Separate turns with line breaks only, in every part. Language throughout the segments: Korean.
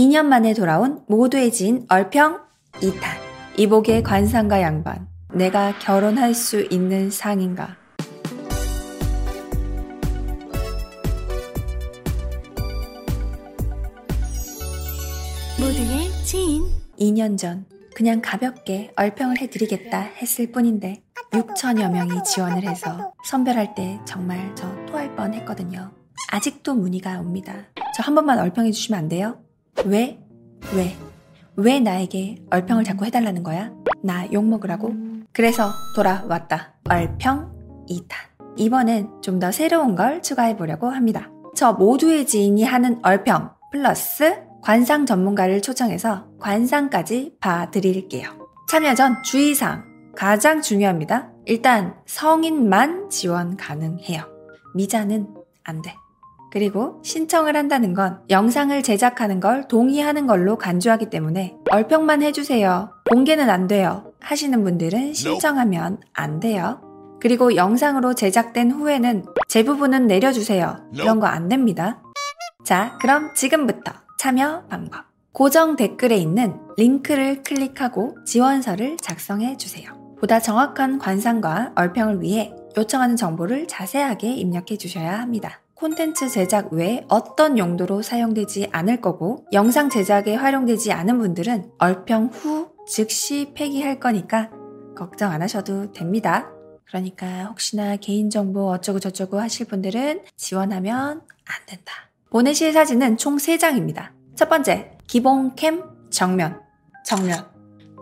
2년 만에 돌아온 모두의 지인 얼평 2탄. 이복의 관상가 양반. 내가 결혼할 수 있는 상인가?
모두의 지인
2년 전 그냥 가볍게 얼평을 해드리겠다 했을 뿐인데 6천여 명이 지원을 해서 선별할 때 정말 저 토할 뻔 했거든요. 아직도 문의가 옵니다. 저 한 번만 얼평해 주시면 안 돼요? 왜? 왜? 왜 나에게 얼평을 자꾸 해달라는 거야? 나 욕먹으라고? 그래서 돌아왔다. 얼평 2탄. 이번엔 좀 더 새로운 걸 추가해 보려고 합니다. 저 모두의 지인이 하는 얼평 플러스 관상 전문가를 초청해서 관상까지 봐드릴게요. 참여 전 주의사항 가장 중요합니다. 일단 성인만 지원 가능해요. 미자는 안 돼. 그리고 신청을 한다는 건 영상을 제작하는 걸 동의하는 걸로 간주하기 때문에 얼평만 해주세요. 공개는 안 돼요. 하시는 분들은 신청하면 안 돼요. 그리고 영상으로 제작된 후에는 제 부분은 내려주세요. 이런 거 안 됩니다. 자, 그럼 지금부터 참여 방법. 고정 댓글에 있는 링크를 클릭하고 지원서를 작성해 주세요. 보다 정확한 관상과 얼평을 위해 요청하는 정보를 자세하게 입력해 주셔야 합니다. 콘텐츠 제작 외에 어떤 용도로 사용되지 않을 거고 영상 제작에 활용되지 않은 분들은 얼평 후 즉시 폐기할 거니까 걱정 안 하셔도 됩니다. 그러니까 혹시나 개인정보 어쩌고 저쩌고 하실 분들은 지원하면 안 된다. 보내실 사진은 총 3장입니다. 첫 번째, 기본캠 정면, 정면.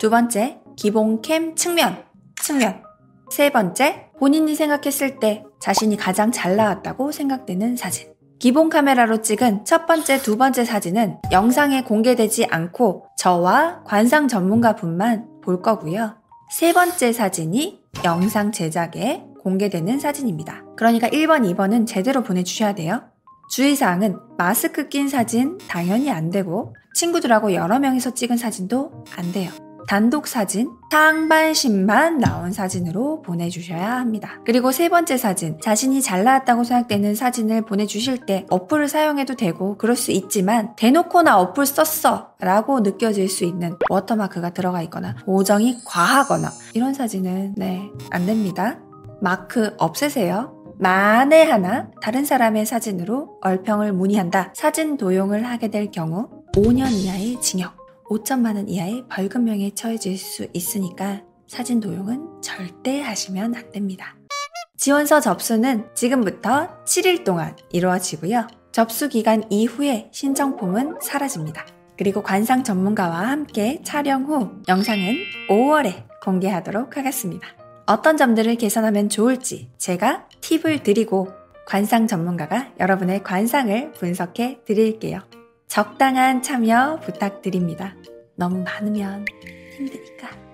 두 번째, 기본캠 측면, 측면. 세 번째, 본인이 생각했을 때 자신이 가장 잘 나왔다고 생각되는 사진. 기본 카메라로 찍은 첫 번째, 두 번째 사진은 영상에 공개되지 않고 저와 관상 전문가 분만 볼 거고요. 세 번째 사진이 영상 제작에 공개되는 사진입니다. 그러니까 1번, 2번은 제대로 보내주셔야 돼요. 주의사항은 마스크 낀 사진 당연히 안 되고 친구들하고 여러 명이서 찍은 사진도 안 돼요. 단독 사진, 상반신만 나온 사진으로 보내주셔야 합니다. 그리고 세 번째 사진, 자신이 잘 나왔다고 생각되는 사진을 보내주실 때 어플을 사용해도 되고 그럴 수 있지만 대놓고 나 어플 썼어 라고 느껴질 수 있는 워터마크가 들어가 있거나 보정이 과하거나 이런 사진은 네, 안 됩니다. 마크 없애세요. 만에 하나 다른 사람의 사진으로 얼평을 문의한다. 사진 도용을 하게 될 경우 5년 이하의 징역, 5천만 원 이하의 벌금형에 처해질 수 있으니까 사진 도용은 절대 하시면 안 됩니다. 지원서 접수는 지금부터 7일 동안 이루어지고요. 접수 기간 이후에 신청폼은 사라집니다. 그리고 관상 전문가와 함께 촬영 후 영상은 5월에 공개하도록 하겠습니다. 어떤 점들을 개선하면 좋을지 제가 팁을 드리고 관상 전문가가 여러분의 관상을 분석해 드릴게요. 적당한 참여 부탁드립니다. 너무 많으면 힘드니까.